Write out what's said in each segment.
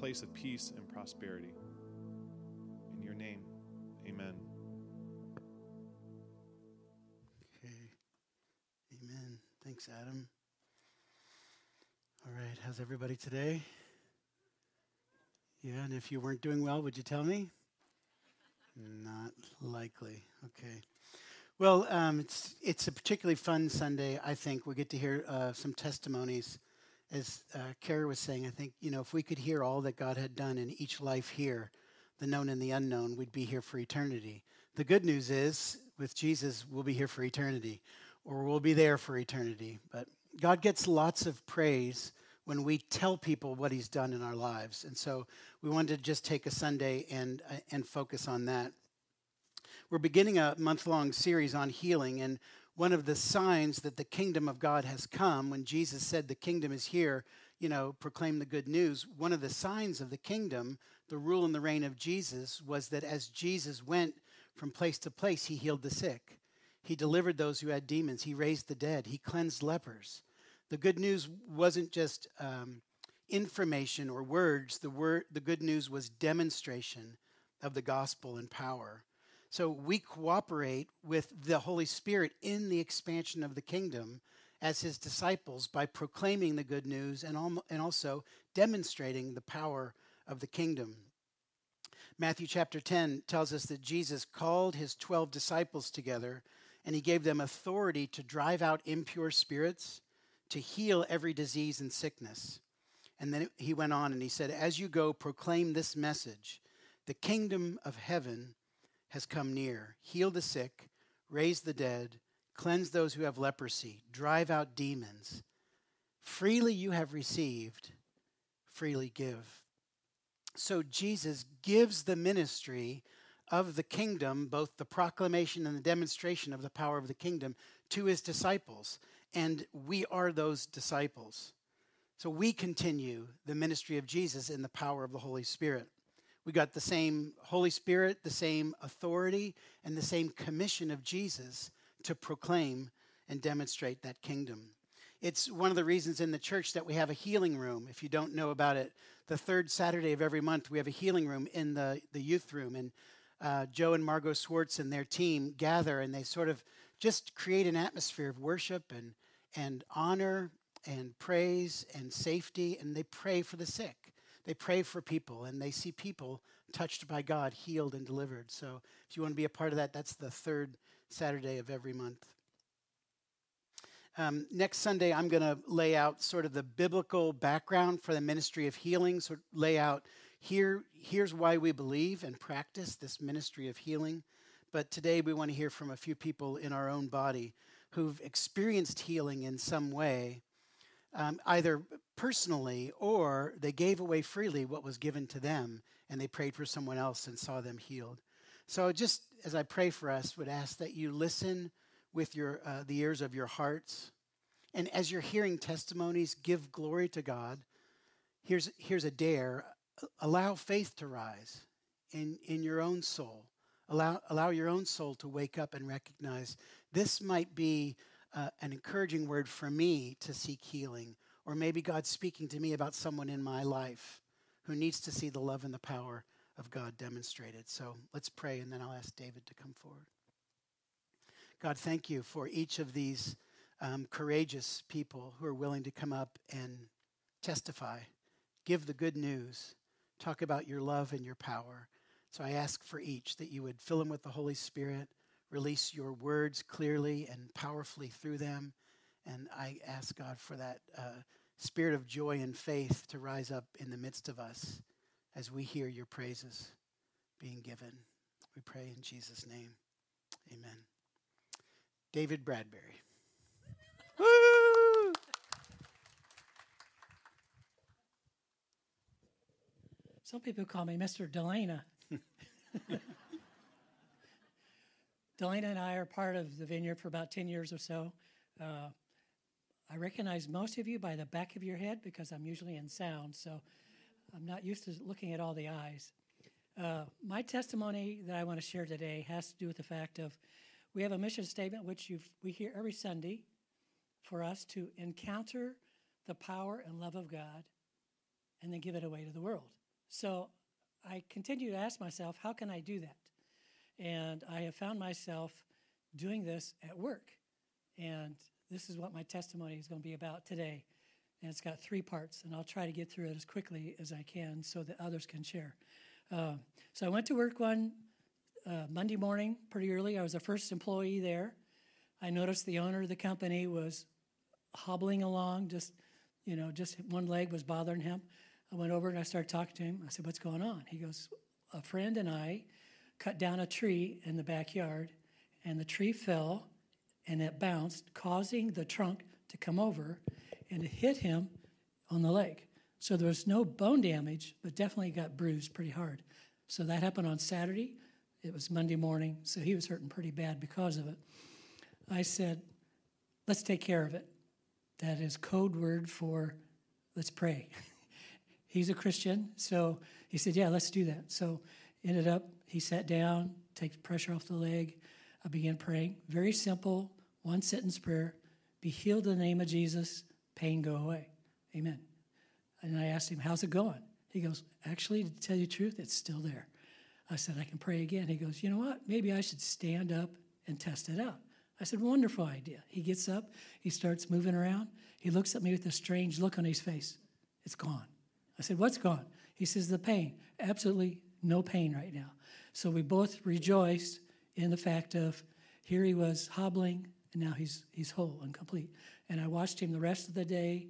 place of peace and prosperity. In your name, amen. Okay. Amen. Thanks, Adam. All right. How's everybody today? Yeah, and if you weren't doing well, would you tell me? Not likely. Okay. Well, um, it's it's a particularly fun Sunday. I think we get to hear uh, some testimonies. As uh, Kara was saying, I think you know if we could hear all that God had done in each life here, the known and the unknown, we'd be here for eternity. The good news is, with Jesus, we'll be here for eternity, or we'll be there for eternity. But God gets lots of praise when we tell people what He's done in our lives, and so we wanted to just take a Sunday and uh, and focus on that. We're beginning a month long series on healing, and one of the signs that the kingdom of God has come, when Jesus said the kingdom is here, you know, proclaim the good news, one of the signs of the kingdom, the rule and the reign of Jesus, was that as Jesus went from place to place, he healed the sick. He delivered those who had demons. He raised the dead. He cleansed lepers. The good news wasn't just um, information or words, the, word, the good news was demonstration of the gospel and power. So we cooperate with the Holy Spirit in the expansion of the kingdom as his disciples by proclaiming the good news and, and also demonstrating the power of the kingdom. Matthew chapter 10 tells us that Jesus called his 12 disciples together and he gave them authority to drive out impure spirits, to heal every disease and sickness. And then he went on and he said, As you go, proclaim this message the kingdom of heaven has come near. Heal the sick, raise the dead, cleanse those who have leprosy, drive out demons. Freely you have received, freely give. So Jesus gives the ministry of the kingdom, both the proclamation and the demonstration of the power of the kingdom, to his disciples. And we are those disciples. So we continue the ministry of Jesus in the power of the Holy Spirit. We got the same Holy Spirit, the same authority, and the same commission of Jesus to proclaim and demonstrate that kingdom. It's one of the reasons in the church that we have a healing room. If you don't know about it, the third Saturday of every month, we have a healing room in the, the youth room. And uh, Joe and Margot Swartz and their team gather and they sort of just create an atmosphere of worship and, and honor and praise and safety. And they pray for the sick they pray for people and they see people touched by God, healed and delivered. So if you want to be a part of that, that's the third Saturday of every month. Um, next Sunday, I'm going to lay out sort of the biblical background for the ministry of healing. So lay out here, here's why we believe and practice this ministry of healing. But today we want to hear from a few people in our own body who've experienced healing in some way, um, either personally, or they gave away freely what was given to them and they prayed for someone else and saw them healed. So, just as I pray for us, would ask that you listen with your uh, the ears of your hearts, and as you're hearing testimonies, give glory to God. Here's here's a dare: allow faith to rise in in your own soul. Allow allow your own soul to wake up and recognize this might be uh, an encouraging word for me to seek healing or maybe God's speaking to me about someone in my life who needs to see the love and the power of God demonstrated. So let's pray, and then I'll ask David to come forward. God, thank you for each of these um, courageous people who are willing to come up and testify, give the good news, talk about your love and your power. So I ask for each that you would fill them with the Holy Spirit, release your words clearly and powerfully through them. And I ask God for that uh, spirit of joy and faith to rise up in the midst of us as we hear your praises being given. We pray in Jesus' name. Amen. David Bradbury. Some people call me Mr. Delana. Delana and I are part of the vineyard for about 10 years or so. Uh, I recognize most of you by the back of your head because I'm usually in sound, so I'm not used to looking at all the eyes. Uh, my testimony that I want to share today has to do with the fact of we have a mission statement which we hear every Sunday for us to encounter the power and love of God and then give it away to the world. So I continue to ask myself, how can I do that? And I have found myself doing this at work. And this is what my testimony is going to be about today. And it's got three parts, and I'll try to get through it as quickly as I can so that others can share. Uh, so I went to work one uh, Monday morning pretty early. I was the first employee there. I noticed the owner of the company was hobbling along, just you know, just one leg was bothering him. I went over and I started talking to him. I said, "What's going on?" He goes, "A friend and I cut down a tree in the backyard, and the tree fell, and it bounced, causing the trunk to come over, and it hit him on the leg. So there was no bone damage, but definitely got bruised pretty hard. So that happened on Saturday. It was Monday morning, so he was hurting pretty bad because of it. I said, let's take care of it. That is code word for let's pray. He's a Christian, so he said, yeah, let's do that. So ended up, he sat down, takes pressure off the leg. I began praying. Very simple, one sentence prayer. Be healed in the name of Jesus, pain go away. Amen. And I asked him, How's it going? He goes, Actually, to tell you the truth, it's still there. I said, I can pray again. He goes, You know what? Maybe I should stand up and test it out. I said, Wonderful idea. He gets up, he starts moving around. He looks at me with a strange look on his face. It's gone. I said, What's gone? He says, The pain. Absolutely no pain right now. So we both rejoiced in the fact of here he was hobbling, and now he's, he's whole and complete. And I watched him the rest of the day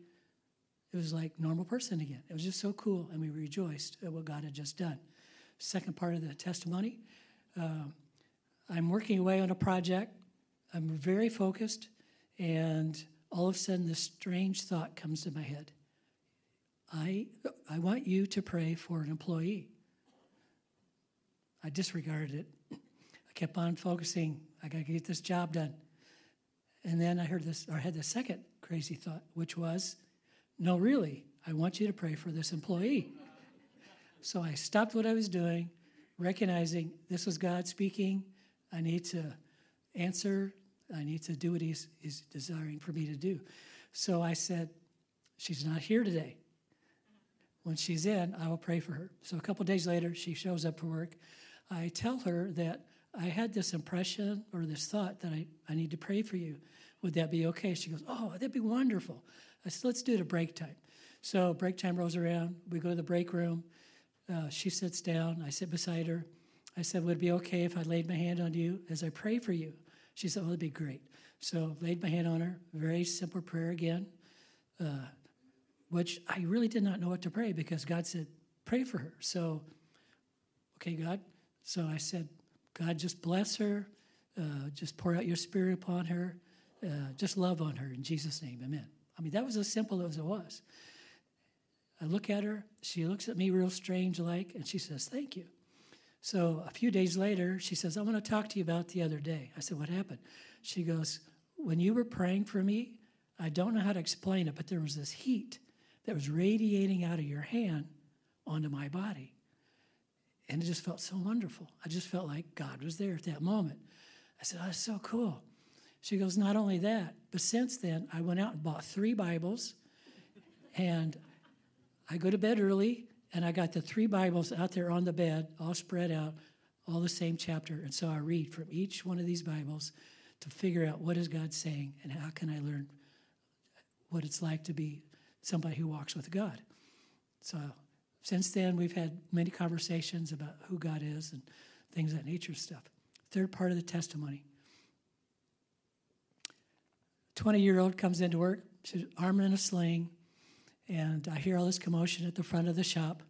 it was like normal person again. It was just so cool, and we rejoiced at what God had just done. Second part of the testimony, uh, I'm working away on a project. I'm very focused, and all of a sudden, this strange thought comes to my head. I, I want you to pray for an employee. I disregarded it. I kept on focusing. I got to get this job done. And then I heard this, or I had the second crazy thought, which was, no, really, I want you to pray for this employee. So I stopped what I was doing, recognizing this was God speaking. I need to answer, I need to do what he's, he's desiring for me to do. So I said, She's not here today. When she's in, I will pray for her. So a couple days later, she shows up for work. I tell her that I had this impression or this thought that I, I need to pray for you. Would that be okay? She goes, Oh, that'd be wonderful. I said, let's do it at break time. So break time rolls around. We go to the break room. Uh, she sits down. I sit beside her. I said, would it be okay if I laid my hand on you as I pray for you? She said, well, that'd be great. So laid my hand on her. Very simple prayer again, uh, which I really did not know what to pray because God said, pray for her. So, okay, God. So I said, God, just bless her. Uh, just pour out your spirit upon her. Uh, just love on her in Jesus' name. Amen. I mean, that was as simple as it was. I look at her, she looks at me real strange like, and she says, Thank you. So a few days later, she says, I want to talk to you about the other day. I said, What happened? She goes, When you were praying for me, I don't know how to explain it, but there was this heat that was radiating out of your hand onto my body. And it just felt so wonderful. I just felt like God was there at that moment. I said, Oh, that's so cool. She goes, Not only that, but since then, I went out and bought three Bibles, and I go to bed early, and I got the three Bibles out there on the bed, all spread out, all the same chapter. And so I read from each one of these Bibles to figure out what is God saying and how can I learn what it's like to be somebody who walks with God. So since then, we've had many conversations about who God is and things that nature stuff. Third part of the testimony 20 year old comes into work, she's arm in a sling, and I hear all this commotion at the front of the shop.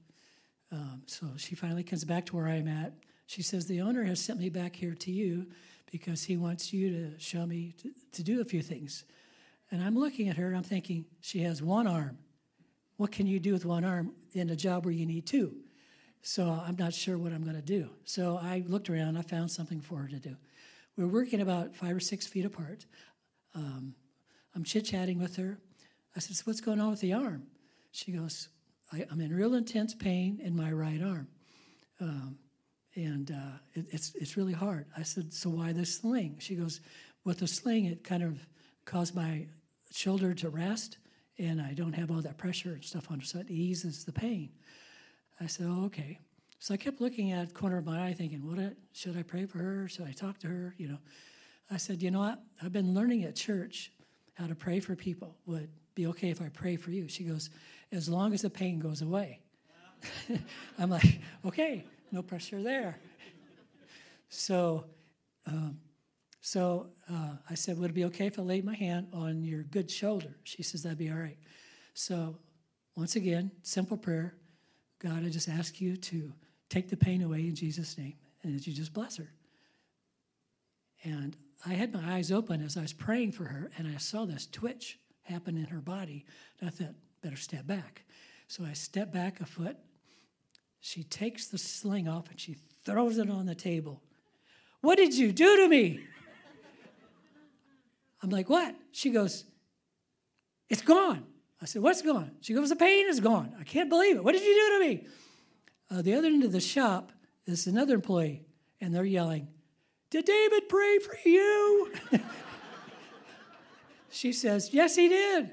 Um, so she finally comes back to where I'm at. She says, The owner has sent me back here to you because he wants you to show me to, to do a few things. And I'm looking at her and I'm thinking, She has one arm. What can you do with one arm in a job where you need two? So I'm not sure what I'm going to do. So I looked around, I found something for her to do. We're working about five or six feet apart. Um, I'm chit chatting with her. I said, so What's going on with the arm? She goes, I, am in real intense pain in my right arm. Um, and uh, it, it's, it's really hard. I said, So why the sling? She goes, With the sling, it kind of caused my shoulder to rest, and I don't have all that pressure and stuff on so it eases the pain. I said, oh, okay. So I kept looking at corner of my eye, thinking, what should I pray for her? Should I talk to her? You know, I said, you know what? I've been learning at church how to pray for people. Would be okay if I pray for you? She goes, as long as the pain goes away. I'm like, okay, no pressure there. So, um, so uh, I said, would it be okay if I laid my hand on your good shoulder? She says, that'd be all right. So, once again, simple prayer. God, I just ask you to take the pain away in Jesus' name, and that you just bless her. And I had my eyes open as I was praying for her, and I saw this twitch happen in her body. And I thought, better step back. So I step back a foot. She takes the sling off and she throws it on the table. What did you do to me? I'm like, what? She goes, it's gone. I said, what's gone? She goes, the pain is gone. I can't believe it. What did you do to me? Uh, the other end of the shop is another employee, and they're yelling, did David pray for you? she says, Yes, he did.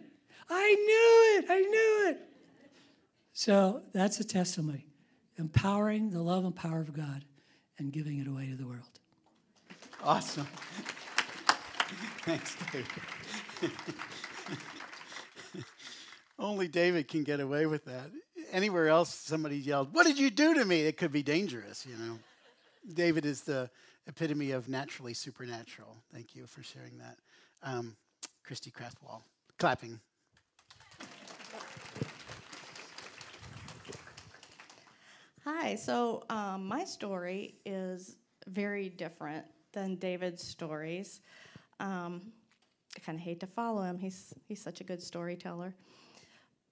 I knew it. I knew it. So that's a testimony empowering the love and power of God and giving it away to the world. Awesome. Thanks, David. Only David can get away with that. Anywhere else, somebody yelled, What did you do to me? It could be dangerous, you know. David is the epitome of naturally supernatural. Thank you for sharing that. Um, Christy Crathwall, clapping. Hi, so um, my story is very different than David's stories. Um, I kind of hate to follow him, he's, he's such a good storyteller.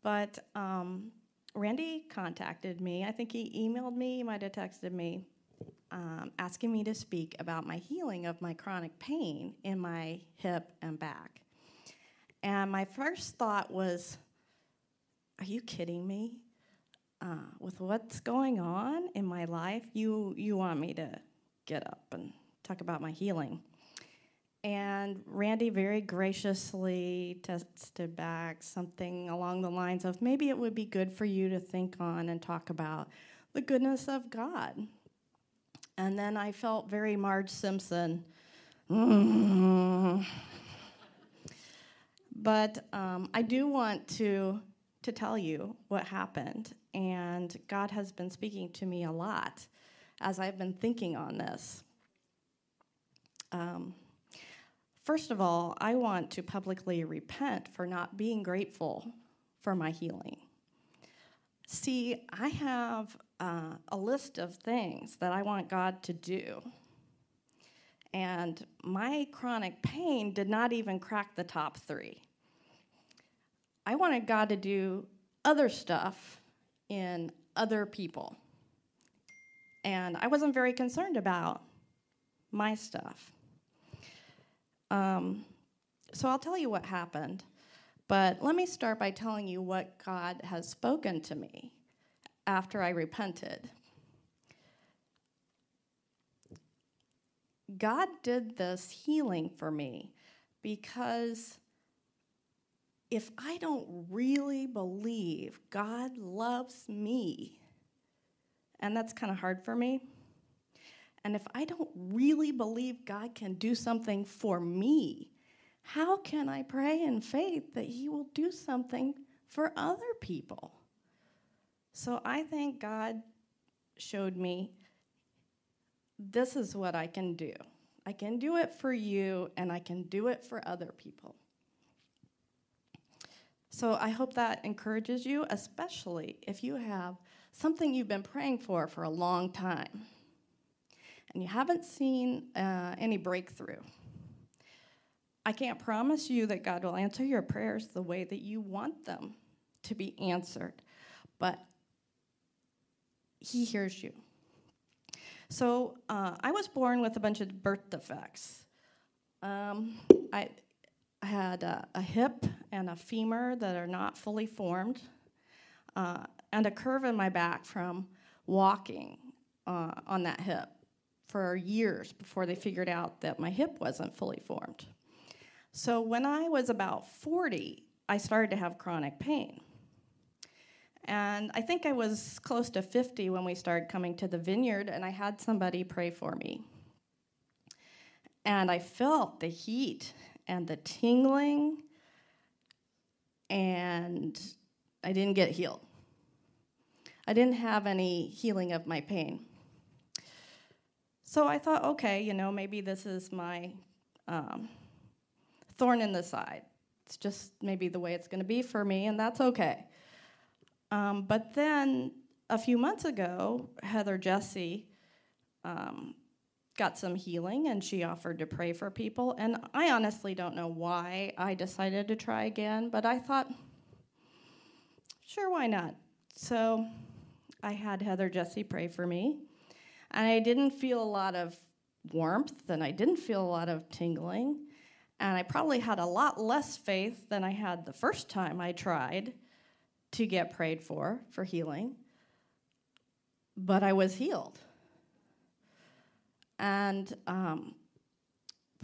But um, Randy contacted me. I think he emailed me, he might have texted me um, asking me to speak about my healing of my chronic pain in my hip and back. And my first thought was, Are you kidding me? Uh, with what's going on in my life, you, you want me to get up and talk about my healing. And Randy very graciously tested back something along the lines of maybe it would be good for you to think on and talk about the goodness of God and then I felt very Marge Simpson. But um, I do want to, to tell you what happened. And God has been speaking to me a lot as I've been thinking on this. Um, first of all, I want to publicly repent for not being grateful for my healing. See, I have uh, a list of things that I want God to do. And my chronic pain did not even crack the top three. I wanted God to do other stuff in other people. And I wasn't very concerned about my stuff. Um, so I'll tell you what happened. But let me start by telling you what God has spoken to me after I repented. God did this healing for me because if I don't really believe God loves me, and that's kind of hard for me, and if I don't really believe God can do something for me, how can I pray in faith that He will do something for other people? So I think God showed me this is what I can do. I can do it for you, and I can do it for other people. So I hope that encourages you, especially if you have something you've been praying for for a long time and you haven't seen uh, any breakthrough. I can't promise you that God will answer your prayers the way that you want them to be answered, but he hears you. So uh, I was born with a bunch of birth defects. Um, I, had a, a, hip and a femur that are not fully formed, uh, and a curve in my back from walking uh, on that hip for years before they figured out that my hip wasn't fully formed. So when I was about 40, I started to have chronic pain. And I think I was close to 50 when we started coming to the vineyard, and I had somebody pray for me. And I felt the heat and the tingling, and I didn't get healed. I didn't have any healing of my pain. So I thought, okay, you know, maybe this is my um, thorn in the side. It's just maybe the way it's going to be for me, and that's okay. Um, but then a few months ago, Heather Jesse um, got some healing and she offered to pray for people. And I honestly don't know why I decided to try again, but I thought, sure, why not? So I had Heather Jesse pray for me. And I didn't feel a lot of warmth and I didn't feel a lot of tingling. And I probably had a lot less faith than I had the first time I tried to get prayed for, for healing. But I was healed. And um,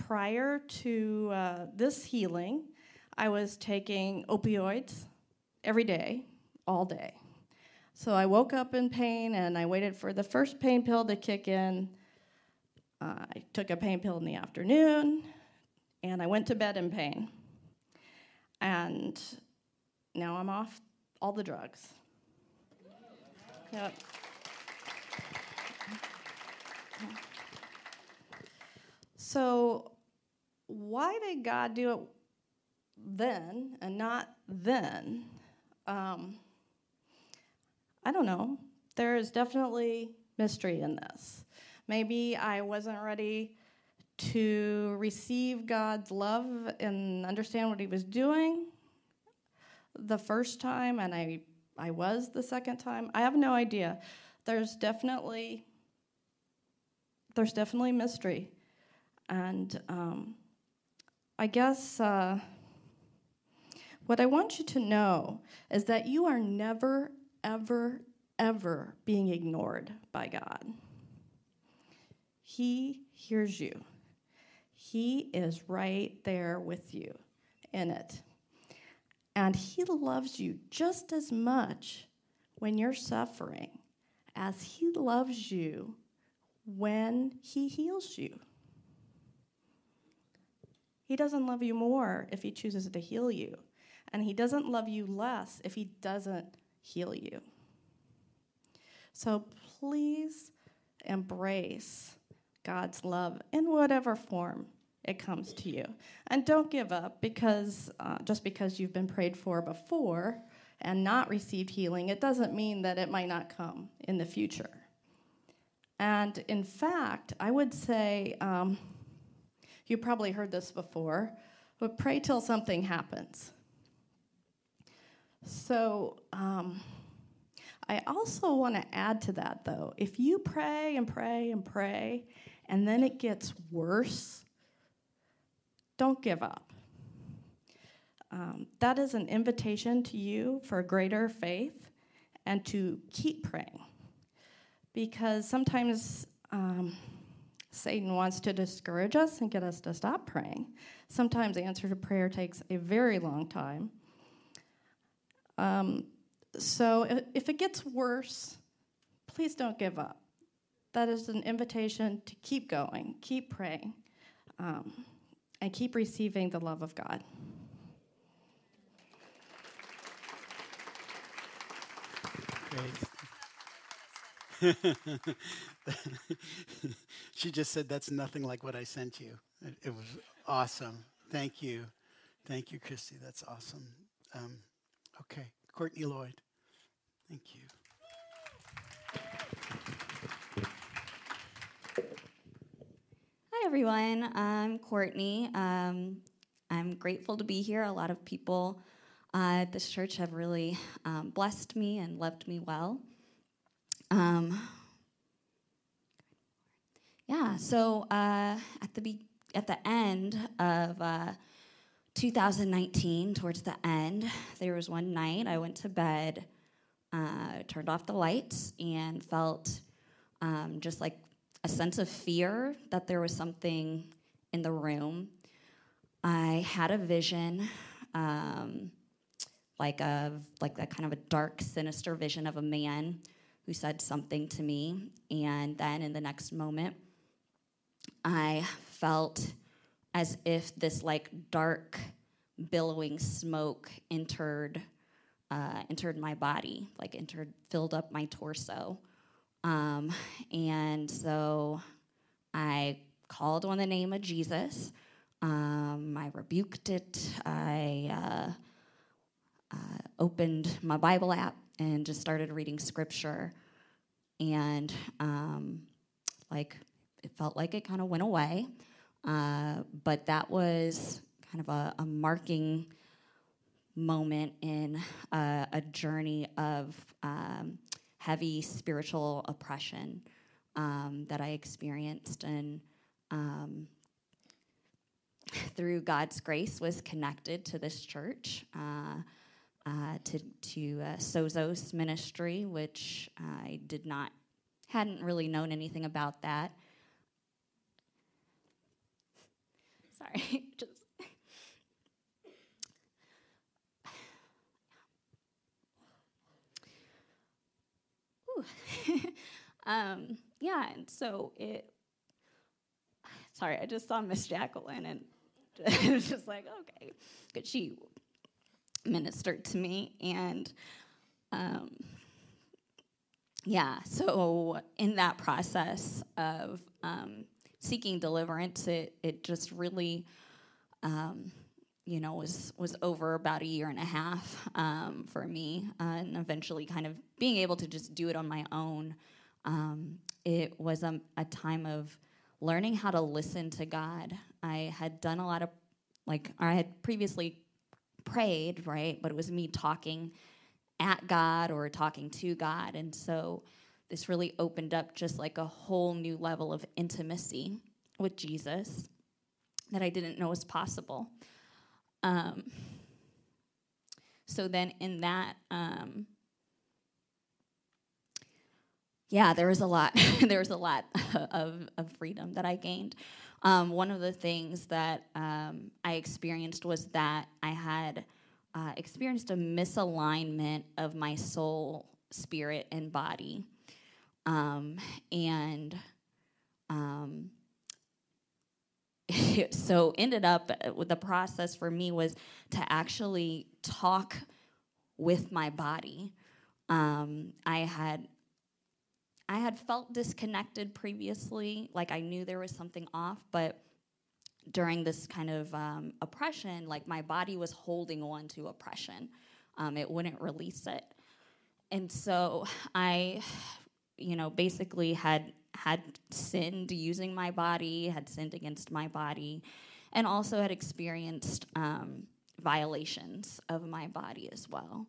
prior to uh, this healing, I was taking opioids every day, all day. So I woke up in pain and I waited for the first pain pill to kick in. Uh, I took a pain pill in the afternoon and I went to bed in pain. And now I'm off all the drugs. Yep. So, why did God do it then and not then? Um, I don't know. There is definitely mystery in this. Maybe I wasn't ready to receive God's love and understand what He was doing the first time, and I, I was the second time. I have no idea. There's definitely there's definitely mystery, and um, I guess uh, what I want you to know is that you are never ever, ever being ignored by God. He hears you, He is right there with you in it. And He loves you just as much when you're suffering as He loves you when He heals you. He doesn't love you more if He chooses to heal you. And He doesn't love you less if He doesn't heal you. So please embrace God's love in whatever form it comes to you. And don't give up because uh, just because you've been prayed for before and not received healing, it doesn't mean that it might not come in the future. And in fact, I would say um, you probably heard this before, but pray till something happens. So, um, I also want to add to that, though. If you pray and pray and pray, and then it gets worse, don't give up. Um, that is an invitation to you for greater faith and to keep praying. Because sometimes um, Satan wants to discourage us and get us to stop praying. Sometimes the answer to prayer takes a very long time. Um, so if it gets worse, please don't give up. That is an invitation to keep going, keep praying, um, and keep receiving the love of God. She just said that's nothing like what I sent you. It, it was awesome. Thank you. Thank you, Christy. That's awesome. Um, okay. Courtney Lloyd. Thank you. Hi, everyone. I'm Courtney. Um, I'm grateful to be here. A lot of people uh, at this church have really um, blessed me and loved me well. Um, yeah, so uh, at the be- at the end of uh, 2019, towards the end, there was one night I went to bed, uh, turned off the lights, and felt um, just like a sense of fear that there was something in the room. I had a vision. Um, like a like that kind of a dark, sinister vision of a man who said something to me, and then in the next moment, I felt as if this like dark, billowing smoke entered uh, entered my body, like entered, filled up my torso. Um, and so I called on the name of Jesus. Um, I rebuked it. I uh, uh, opened my Bible app and just started reading scripture. And um, like, it felt like it kind of went away. Uh, but that was kind of a, a marking moment in uh, a journey of um, heavy spiritual oppression um, that I experienced, and um, through God's grace, was connected to this church, uh, uh, to to uh, Sozos ministry, which I did not hadn't really known anything about that. Sorry, just um, yeah, and so it. Sorry, I just saw Miss Jacqueline, and was just like, okay, because she ministered to me, and um, yeah, so in that process of um, seeking deliverance, it it just really. Um, you know, was was over about a year and a half um, for me, uh, and eventually, kind of being able to just do it on my own. Um, it was a, a, time of learning how to listen to God. I had done a lot of, like, I had previously prayed, right, but it was me talking at God or talking to God, and so this really opened up just like a whole new level of intimacy with Jesus that I didn't know was possible. Um, so then in that, um, yeah, there was a lot. there was a lot of, of freedom that I gained. Um, one of the things that um, I experienced was that I had uh, experienced a misalignment of my soul, spirit, and body. Um, and um, so ended up uh, with the process for me was to actually talk with my body. Um, I had I had felt disconnected previously, like I knew there was something off, but during this kind of um, oppression, like my body was holding on to oppression. Um, it wouldn't release it. And so I, you know, basically had had sinned using my body, had sinned against my body, and also had experienced um, violations of my body as well.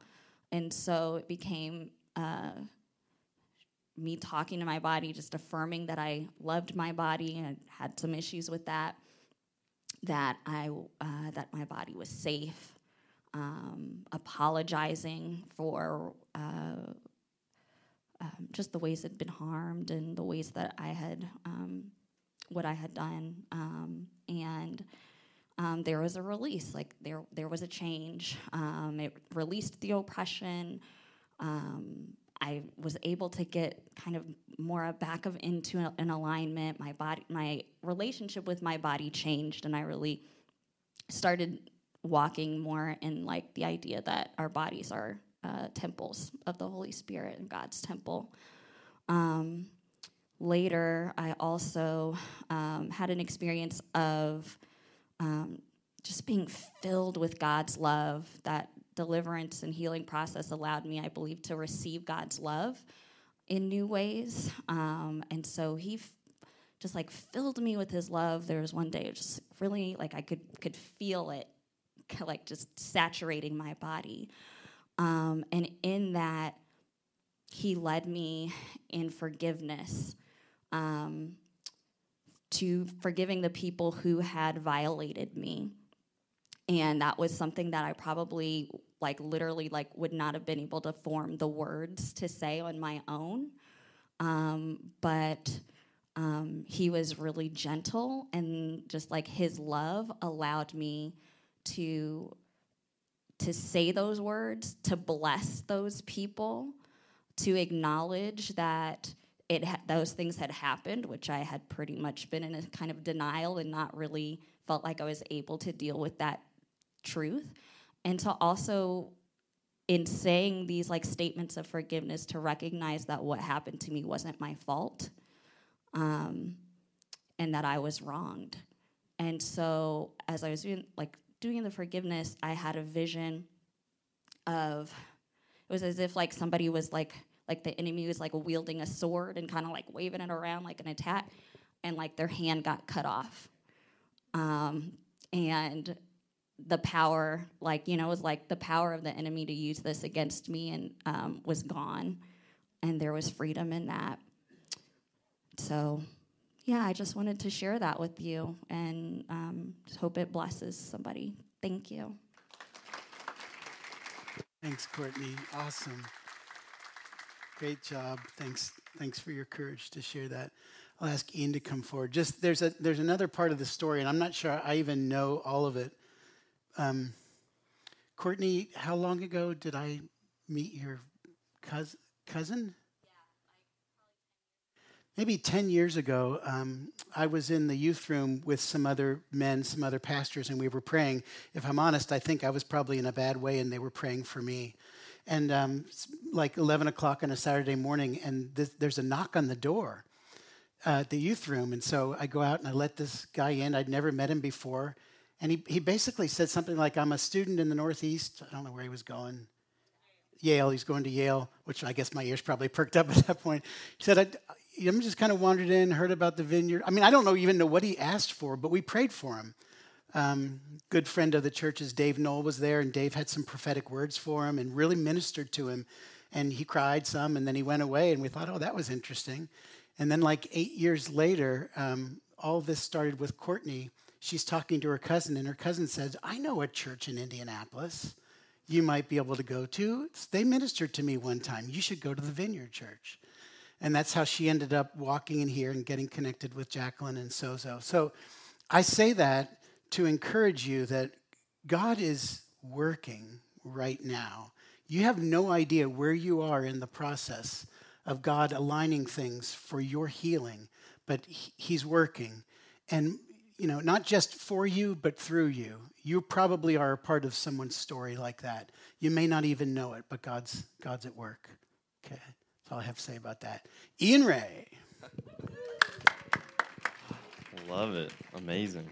And so it became uh, me talking to my body, just affirming that I loved my body and had some issues with that, that I uh, that my body was safe, um, apologizing for uh, um, just the ways I'd been harmed and the ways that I had, um, what I had done. Um, and um, there was a release, like there, there was a change. Um, it released the oppression. I was able to get kind of more back of into an alignment. My body, my relationship with my body changed, and I really started walking more in like the idea that our bodies are uh, temples of the Holy Spirit and God's temple. Um, later, I also um, had an experience of um, just being filled with God's love. That deliverance and healing process allowed me, I believe, to receive God's love in new ways. Um, and so He f- just like filled me with His love. There was one day, just really like I could could feel it, like just saturating my body. Um, and in that, he led me in forgiveness um, to forgiving the people who had violated me. And that was something that I probably, like, literally, like, would not have been able to form the words to say on my own. Um, but um, he was really gentle, and just like his love allowed me to to say those words, to bless those people, to acknowledge that it ha- those things had happened, which I had pretty much been in a kind of denial and not really felt like I was able to deal with that truth, and to also in saying these like statements of forgiveness to recognize that what happened to me wasn't my fault um, and that i was wronged. And so as i was doing like doing the forgiveness i had a vision of it was as if like somebody was like like the enemy was like wielding a sword and kind of like waving it around like an attack and like their hand got cut off um, and the power, like, you know, was like the power of the enemy to use this against me and um, was gone. And there was freedom in that. So, yeah, I just wanted to share that with you and um, hope it blesses somebody. Thank you. Thanks, Courtney. Awesome. Great job. Thanks. Thanks for your courage to share that. I'll ask Ian to come forward. Just there's a there's another part of the story, and I'm not sure I even know all of it. Um, Courtney, how long ago did I meet your cousin? cousin? Maybe 10 years ago, um, I was in the youth room with some other men, some other pastors, and we were praying. If I'm honest, I think I was probably in a bad way, and they were praying for me. And um, like 11 o'clock on a Saturday morning, and th- there's a knock on the door uh, at the youth room. And so I go out and I let this guy in. I'd never met him before. And he, he basically said something like, I'm a student in the Northeast. I don't know where he was going. Yale. He's going to Yale, which I guess my ears probably perked up at that point. He said, I, am just kind of wandered in, heard about the vineyard. I mean, I don't know even know what he asked for, but we prayed for him. Um, good friend of the church's Dave Knoll was there, and Dave had some prophetic words for him and really ministered to him. And he cried some, and then he went away, and we thought, oh, that was interesting. And then, like eight years later, um, all this started with Courtney she's talking to her cousin, and her cousin says, I know a church in Indianapolis you might be able to go to. They ministered to me one time. You should go to the Vineyard Church. And that's how she ended up walking in here and getting connected with Jacqueline and Sozo. So I say that to encourage you that God is working right now. You have no idea where you are in the process of God aligning things for your healing, but He's working. And you know, not just for you, but through you. You probably are a part of someone's story like that. You may not even know it, but God's God's at work. Okay, all I have to say about that. Ian Ray. Love it. Amazing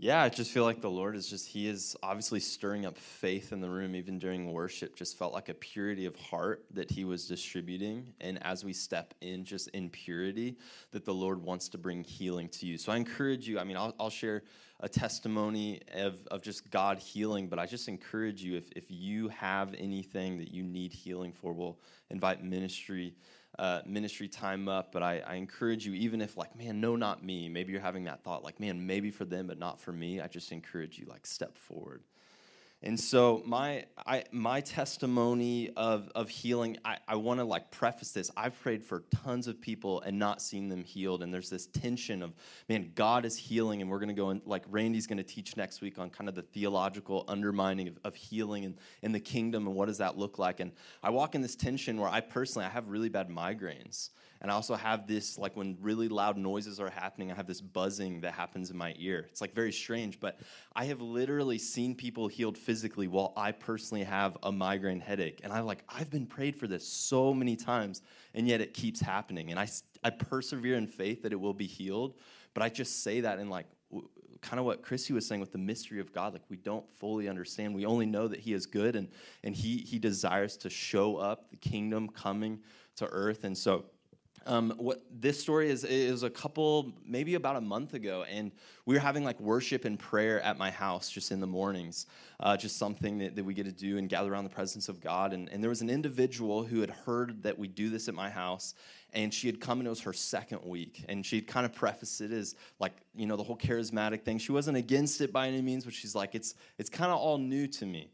yeah, I just feel like the Lord is just, He is obviously stirring up faith in the room, even during worship. Just felt like a purity of heart that He was distributing. And as we step in, just in purity, that the Lord wants to bring healing to you. So I encourage you, I mean, I'll, I'll share a testimony of, of just God healing, but I just encourage you, if, if you have anything that you need healing for, we'll invite ministry uh, ministry time up, but I, I, encourage you, even if like, man, no, not me. Maybe you're having that thought, like, man, maybe for them, but not for me. I just encourage you, like, step forward. And so my I, my testimony of, of healing, I, I want to like preface this. I've prayed for tons of people and not seen them healed. And there's this tension of, man, God is healing. And we're going to go and like Randy's going to teach next week on kind of the theological undermining of, of healing and in the kingdom and what does that look like. And I walk in this tension where I personally, I have really bad migraines. And I also have this, like when really loud noises are happening, I have this buzzing that happens in my ear. It's like very strange, but I have literally seen people healed physically while I personally have a migraine headache. And I like, I've been prayed for this so many times, and yet it keeps happening. And I, I persevere in faith that it will be healed, but I just say that in like, kind of what Chrissy was saying with the mystery of God. Like we don't fully understand. We only know that He is good and and He He desires to show up the kingdom coming to earth. And so um, what this story is is a couple maybe about a month ago and we were having like worship and prayer at my house just in the mornings uh, just something that, that we get to do and gather around the presence of god and, and there was an individual who had heard that we do this at my house and she had come and it was her second week and she'd kind of prefaced it as like you know the whole charismatic thing. She wasn't against it by any means but she's like it's it's kind of all new to me.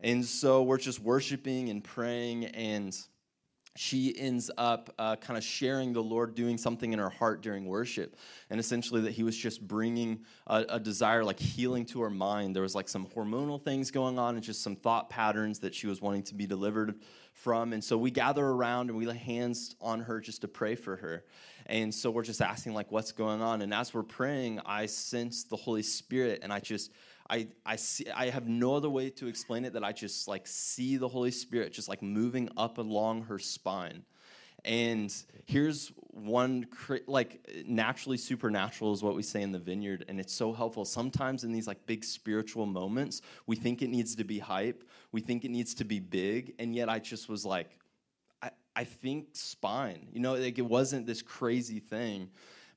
And so we're just worshiping and praying and she ends up uh, kind of sharing the Lord doing something in her heart during worship. And essentially, that He was just bringing a, a, desire, like healing to her mind. There was like some hormonal things going on and just some thought patterns that she was wanting to be delivered from. And so we gather around and we lay hands on her just to pray for her. And so we're just asking, like, what's going on? And as we're praying, I sense the Holy Spirit and I just, I, I see I have no other way to explain it that I just like see the Holy Spirit just like moving up along her spine. And here's one like naturally supernatural is what we say in the vineyard and it's so helpful. Sometimes in these like big spiritual moments, we think it needs to be hype, we think it needs to be big, and yet I just was like I, I think spine. You know, like it wasn't this crazy thing.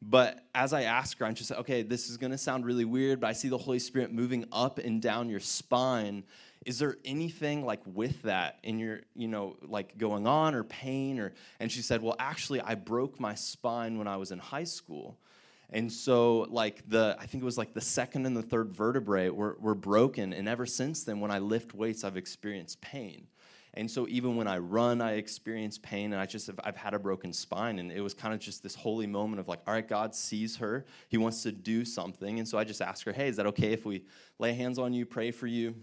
But as I ask her, I'm just like, okay, this is going to sound really weird, but I see the Holy Spirit moving up and down your spine. Is there anything like with that in your, you know, like going on or pain or? And she said, well, actually, I broke my spine when I was in high school. And so, like the, I think it was like the second and the third vertebrae were, were broken. And ever since then, when I lift weights, I've experienced pain. And so even when I run, I experience pain, and I just have, I've had a broken spine, and it was kind of just this holy moment of like, all right, God sees her, He wants to do something, and so I just ask her, hey, is that okay if we lay hands on you, pray for you?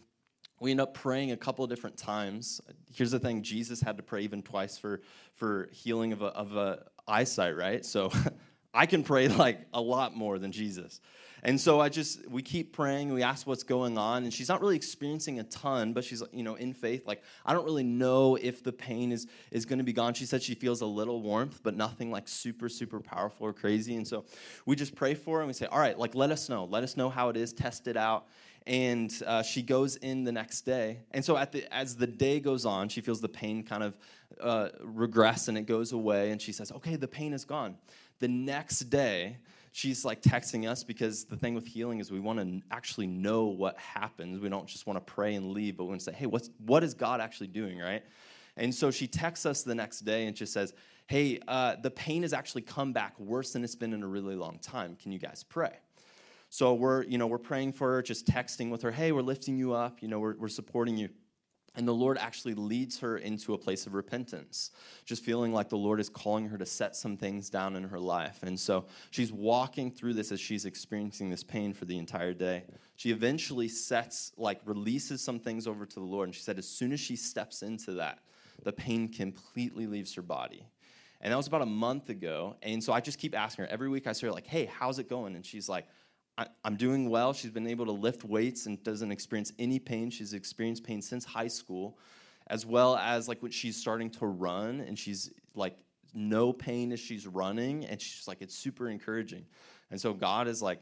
We end up praying a couple of different times. Here's the thing: Jesus had to pray even twice for for healing of a, of a eyesight, right? So I can pray like a lot more than Jesus. And so I just, we keep praying, we ask what's going on, and she's not really experiencing a ton, but she's, you know, in faith, like, I don't really know if the pain is, is going to be gone. She said she feels a little warmth, but nothing like super, super powerful or crazy. And so we just pray for her and we say, all right, like, let us know. Let us know how it is, test it out and uh, she goes in the next day and so at the, as the day goes on she feels the pain kind of uh, regress and it goes away and she says okay the pain is gone the next day she's like texting us because the thing with healing is we want to actually know what happens. We don't just want to pray and leave, but we want to say, hey, what's, what is God actually doing, right? And so she texts us the next day and just says, hey, uh, the pain has actually come back worse than it's been in a really long time. Can you guys pray? So we're, you know, we're praying for her, just texting with her, hey, we're lifting you up, you know, we're, we're supporting you. And the Lord actually leads her into a place of repentance, just feeling like the Lord is calling her to set some things down in her life. And so she's walking through this as she's experiencing this pain for the entire day. She eventually sets, like, releases some things over to the Lord. And she said, as soon as she steps into that, the pain completely leaves her body. And that was about a month ago. And so I just keep asking her every week, I say, like, hey, how's it going? And she's like, I, am doing well. She's been able to lift weights and doesn't experience any pain. She's experienced pain since high school, as well as like when she's starting to run and she's like no pain as she's running, and she's like it's super encouraging. And so God is like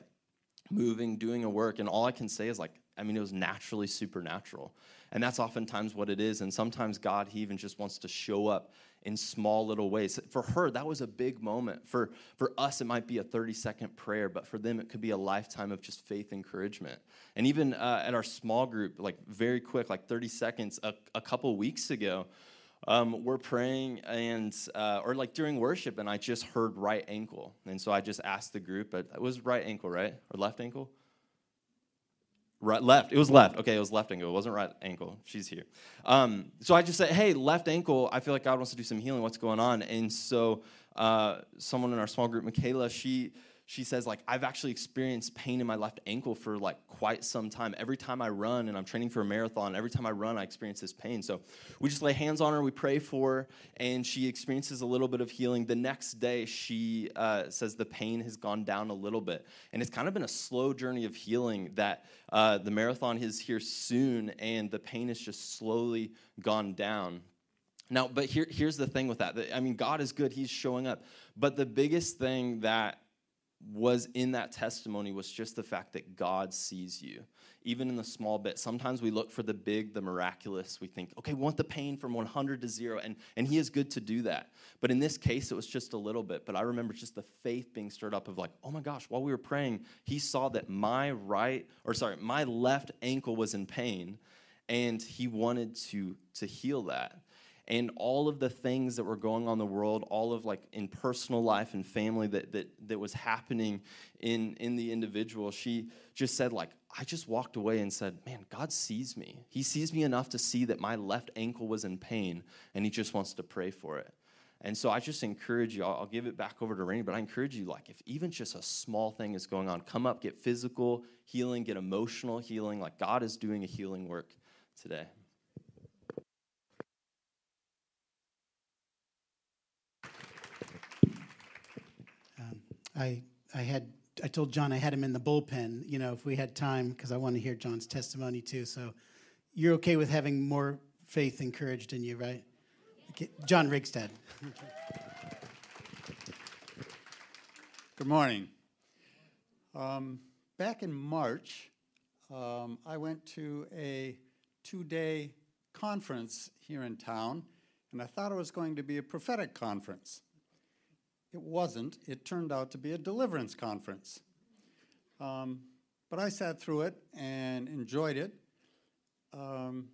moving, doing a work, and all I can say is like I mean it was naturally supernatural, and that's oftentimes what it is. And sometimes God He even just wants to show up in small little ways. For her, that was a big moment. For, for us, it might be a 30 second prayer, but for them, it could be a lifetime of just faith encouragement. And even uh, at our small group, like very quick, like 30 seconds, a, a couple weeks ago, um, we're praying and uh, or like during worship and i just heard right ankle and so i just asked the group but it was right ankle right or left ankle Right, left. It was left. Okay, it was left ankle. It wasn't right ankle. She's here. Um, so I just said, hey, left ankle. I feel like God wants to do some healing. What's going on? And so uh, someone in our small group, Michaela, she she says like i've actually experienced pain in my left ankle for like quite some time. Every time i run and i'm training for a marathon every time i run i experience this pain. So we just lay hands on her we pray for her and she experiences a little bit of healing. The next day she uh, says the pain has gone down a little bit. And it's kind of been a slow journey of healing that uh, the marathon is here soon and the pain has just slowly gone down. Now, but here, here's the thing with that. I mean, God is good, He's showing up. But the biggest thing that was in that testimony was just the fact that God sees you, even in the small bit. Sometimes we look for the big, the miraculous. We think, okay, we want the pain from 100 to zero, and, and He is good to do that. But in this case, it was just a little bit. But I remember just the faith being stirred up of like, oh my gosh, while we were praying, He saw that my right, or sorry, my left ankle was in pain, and He wanted to, to heal that and all of the things that were going on in the world, all of like in personal life and family that that that was happening in in the individual, she just said like I just walked away and said, "Man, God sees me. He sees me enough to see that my left ankle was in pain, and He just wants to pray for it." And so I just encourage you, I'll, I'll give it back over to Randy, but I encourage you, like, if even just a small thing is going on, come up, get physical healing, get emotional healing. Like, God is doing a healing work today. Um, I I had I told John I had him in the bullpen. You know, if we had time, because I want to hear John's testimony too. So, you're okay with having more faith encouraged in you, right? Okay. John Rigstad. Good morning. Um, back in March, um, I went to a two day conference here in town, and I thought it was going to be a prophetic conference. It wasn't, it turned out to be a deliverance conference. Um, but I sat through it and enjoyed it. Um,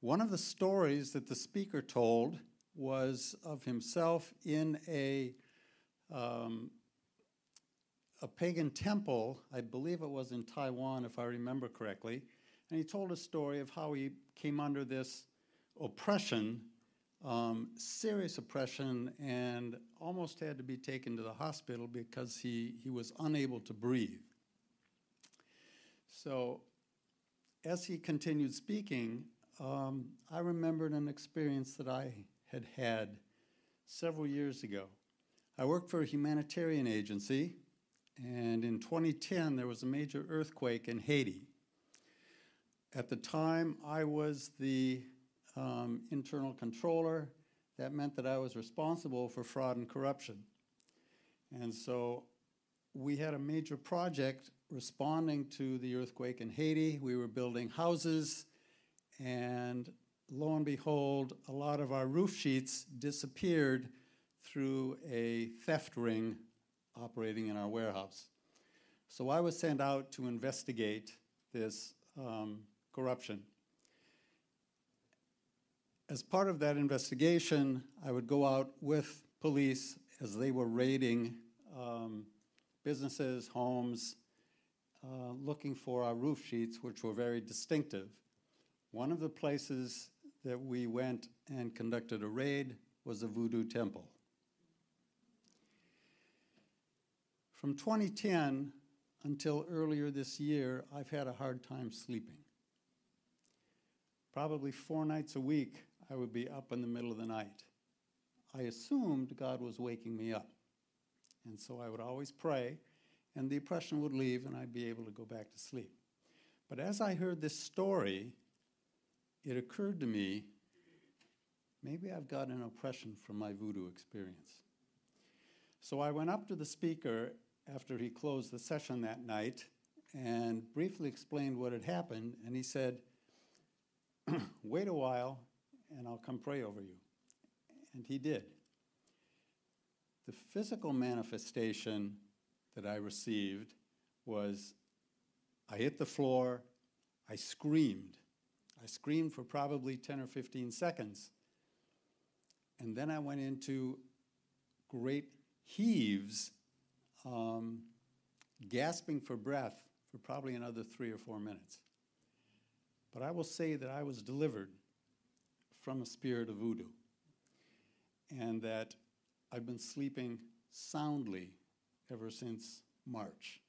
one of the stories that the speaker told was of himself in a um, a pagan temple, I believe it was in Taiwan, if I remember correctly, and he told a story of how he came under this oppression, um, serious oppression, and almost had to be taken to the hospital because he, he was unable to breathe. So, as he continued speaking, um, I remembered an experience that I had had several years ago. I worked for a humanitarian agency and in 2010, there was a major earthquake in Haiti. At the time, I was the um, internal controller. That meant that I was responsible for fraud and corruption. And so we had a major project responding to the earthquake in Haiti. We were building houses, and lo and behold, a lot of our roof sheets disappeared through a theft ring operating in our warehouse. So I was sent out to investigate this um, corruption. As part of that investigation, I would go out with police as they were raiding um, businesses, homes, uh, looking for our roof sheets, which were very distinctive. One of the places that we went and conducted a raid was a voodoo temple. From 2010 until earlier this year, I've had a hard time sleeping. Probably four nights a week, I would be up in the middle of the night. I assumed God was waking me up. And so I would always pray, and the oppression would leave, and I'd be able to go back to sleep. But as I heard this story, it occurred to me maybe I've got an oppression from my voodoo experience. So I went up to the speaker after he closed the session that night and briefly explained what had happened. And he said, Wait a while and I'll come pray over you. And he did. The physical manifestation that I received was I hit the floor, I screamed. I screamed for probably 10 or 15 seconds. And then I went into great heaves um, gasping for breath for probably another three or four minutes. But I will say that I was delivered from a spirit of voodoo and that I've been sleeping soundly ever since March.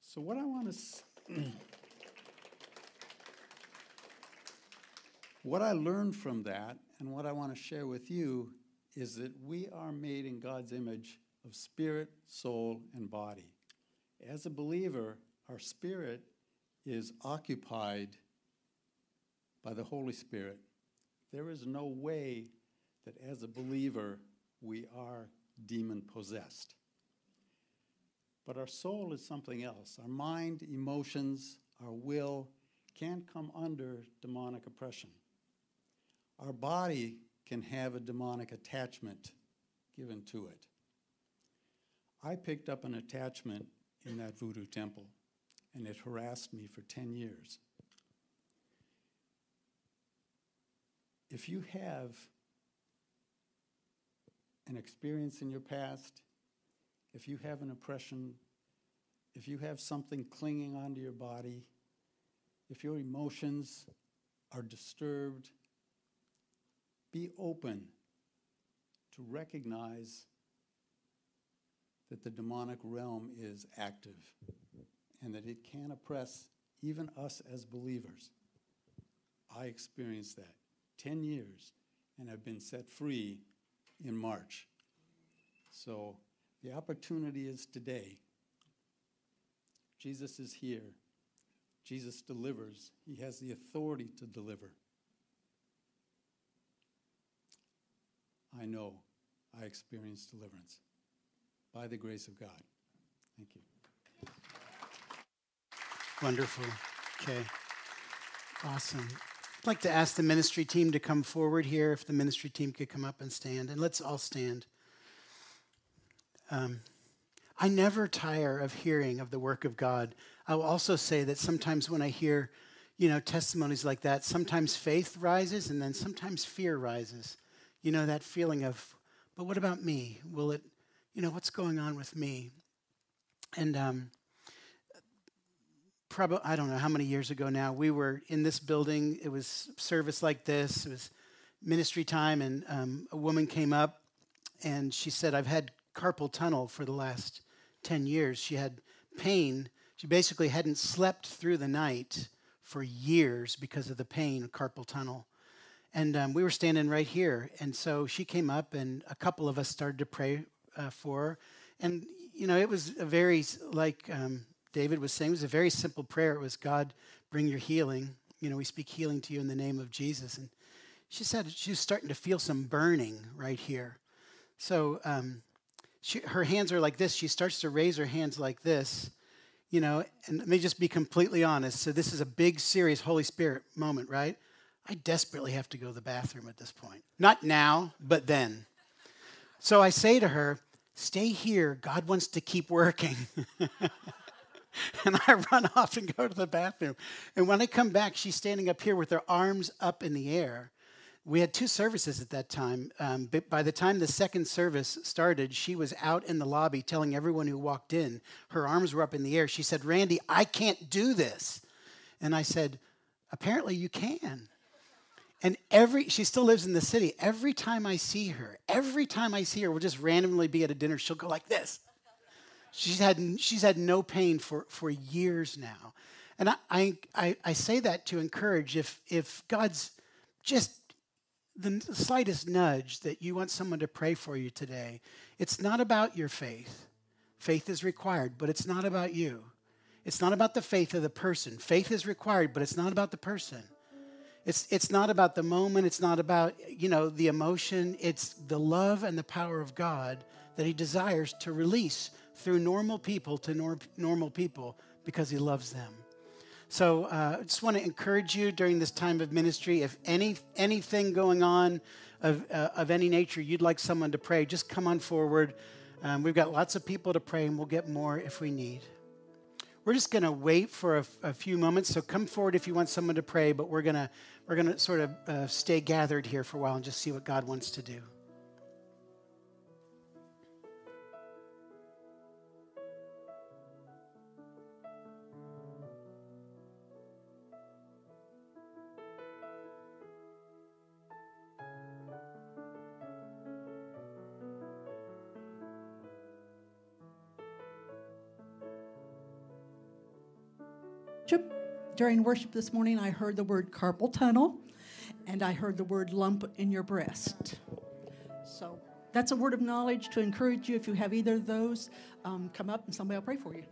So, what I want to. what I learned from that and what I want to share with you is that we are made in God's image of spirit, soul, and body. As a believer, our spirit is occupied by the Holy Spirit. There is no way that as a believer we are demon possessed. But our soul is something else. Our mind, emotions, our will can't come under demonic oppression. Our body can have a demonic attachment given to it. I picked up an attachment in that voodoo temple, and it harassed me for 10 years. If you have an experience in your past, if you have an oppression, if you have something clinging onto your body, if your emotions are disturbed, be open to recognize that the demonic realm is active and that it can oppress even us as believers. I experienced that 10 years and have been set free in March. So the opportunity is today. Jesus is here. Jesus delivers. He has the authority to deliver. I know I experienced deliverance by the grace of God. Thank you. Wonderful. Okay. Awesome. I'd like to ask the ministry team to come forward here. If the ministry team could come up and stand, and let's all stand. Um, I never tire of hearing of the work of God. I will also say that sometimes when I hear, you know, testimonies like that, sometimes faith rises and then sometimes fear rises. You know, that feeling of, but what about me? Will it, you know, what's going on with me? And um, probably, I don't know how many years ago now, we were in this building. It was service like this, it was ministry time, and um, a woman came up and she said, I've had carpal tunnel for the last 10 years. She had pain. She basically hadn't slept through the night for years because of the pain, carpal tunnel. And um, we were standing right here. And so she came up, and a couple of us started to pray uh, for her. And, you know, it was a very, like um, David was saying, it was a very simple prayer. It was, God, bring your healing. You know, we speak healing to you in the name of Jesus. And she said she was starting to feel some burning right here. So um, she, her hands are like this. She starts to raise her hands like this, you know, and let me just be completely honest. So, this is a big, serious Holy Spirit moment, right? I desperately have to go to the bathroom at this point. Not now, but then. So I say to her, Stay here. God wants to keep working. and I run off and go to the bathroom. And when I come back, she's standing up here with her arms up in the air we had two services at that time. Um, but by the time the second service started, she was out in the lobby telling everyone who walked in, her arms were up in the air. She said, Randy, I can't do this. And I said, Apparently you can. And every, she still lives in the city. Every time I see her, every time I see her, we'll just randomly be at a dinner, she'll go like this. She's had, she's had no pain for, for years now. And I, I, I say that to encourage if, if God's just the slightest nudge that you want someone to pray for you today, it's not about your faith. Faith is required, but it's not about you. It's not about the faith of the person. Faith is required, but it's not about the person. It's, it's not about the moment. It's not about, you know, the emotion. It's the love and the power of God that he desires to release through normal people to nor- normal people because he loves them. So uh, I just want to encourage you during this time of ministry. If any anything going on of, uh, of any nature you'd like someone to pray, just come on forward. Um, we've got lots of people to pray, and we'll get more if we need. We're just going to wait for a, few moments. So come forward if you want someone to pray, but we're going to we're going to sort of uh, stay gathered here for a while and just see what God wants to do. During worship this morning, I heard the word carpal tunnel and I heard the word lump in your breast. So that's a word of knowledge to encourage you. If you have either of those, um, come up and somebody will pray for you.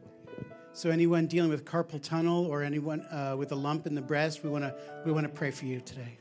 So anyone dealing with carpal tunnel or anyone uh, with a lump in the breast, we want to we want to pray for you today.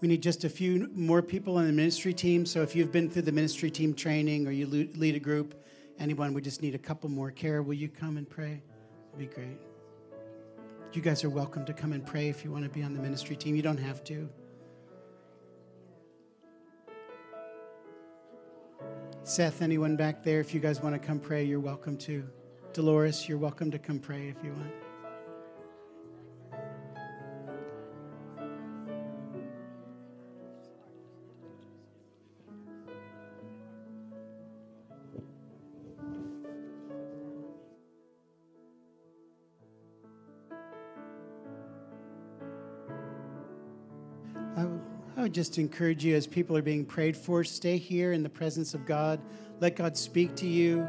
We need just a few more people on the ministry team. So if you've been through the ministry team training or you lead a group, anyone, we just need a couple more. Kara, will you come and pray? It'd be great. You guys are welcome to come and pray if you want to be on the ministry team. You don't have to. Seth, anyone back there, if you guys want to come pray, you're welcome to. Dolores, you're welcome to come pray if you want. Just encourage you as people are being prayed for, stay here in the presence of God. Let God speak to you.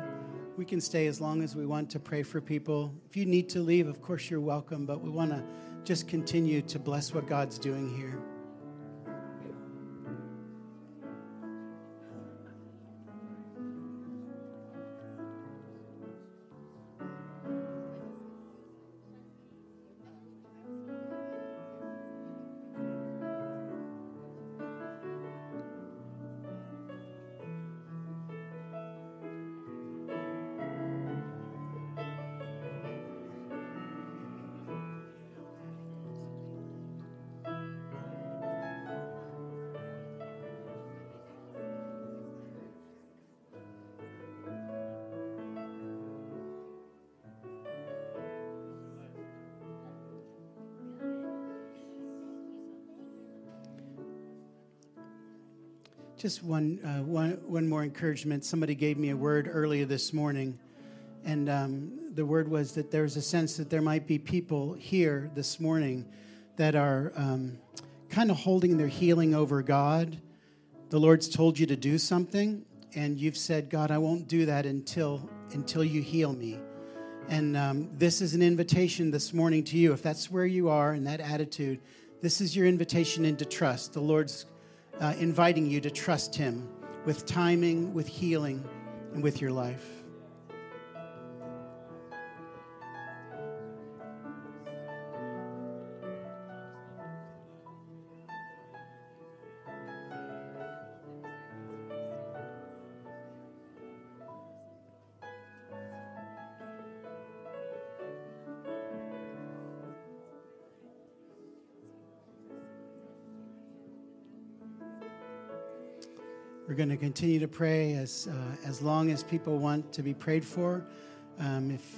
We can stay as long as we want to pray for people. If you need to leave, of course, you're welcome, but we want to just continue to bless what God's doing here. Just one, uh, one, one more encouragement. Somebody gave me a word earlier this morning, and um, the word was that there's a sense that there might be people here this morning that are um, kind of holding their healing over God. The Lord's told you to do something, and you've said, "God, I won't do that until until you heal me." And um, this is an invitation this morning to you. If that's where you are in that attitude, this is your invitation into trust. The Lord's uh, inviting you to trust Him with timing, with healing, and with your life. Going to continue to pray as, uh, as long as people want to be prayed for. Um, if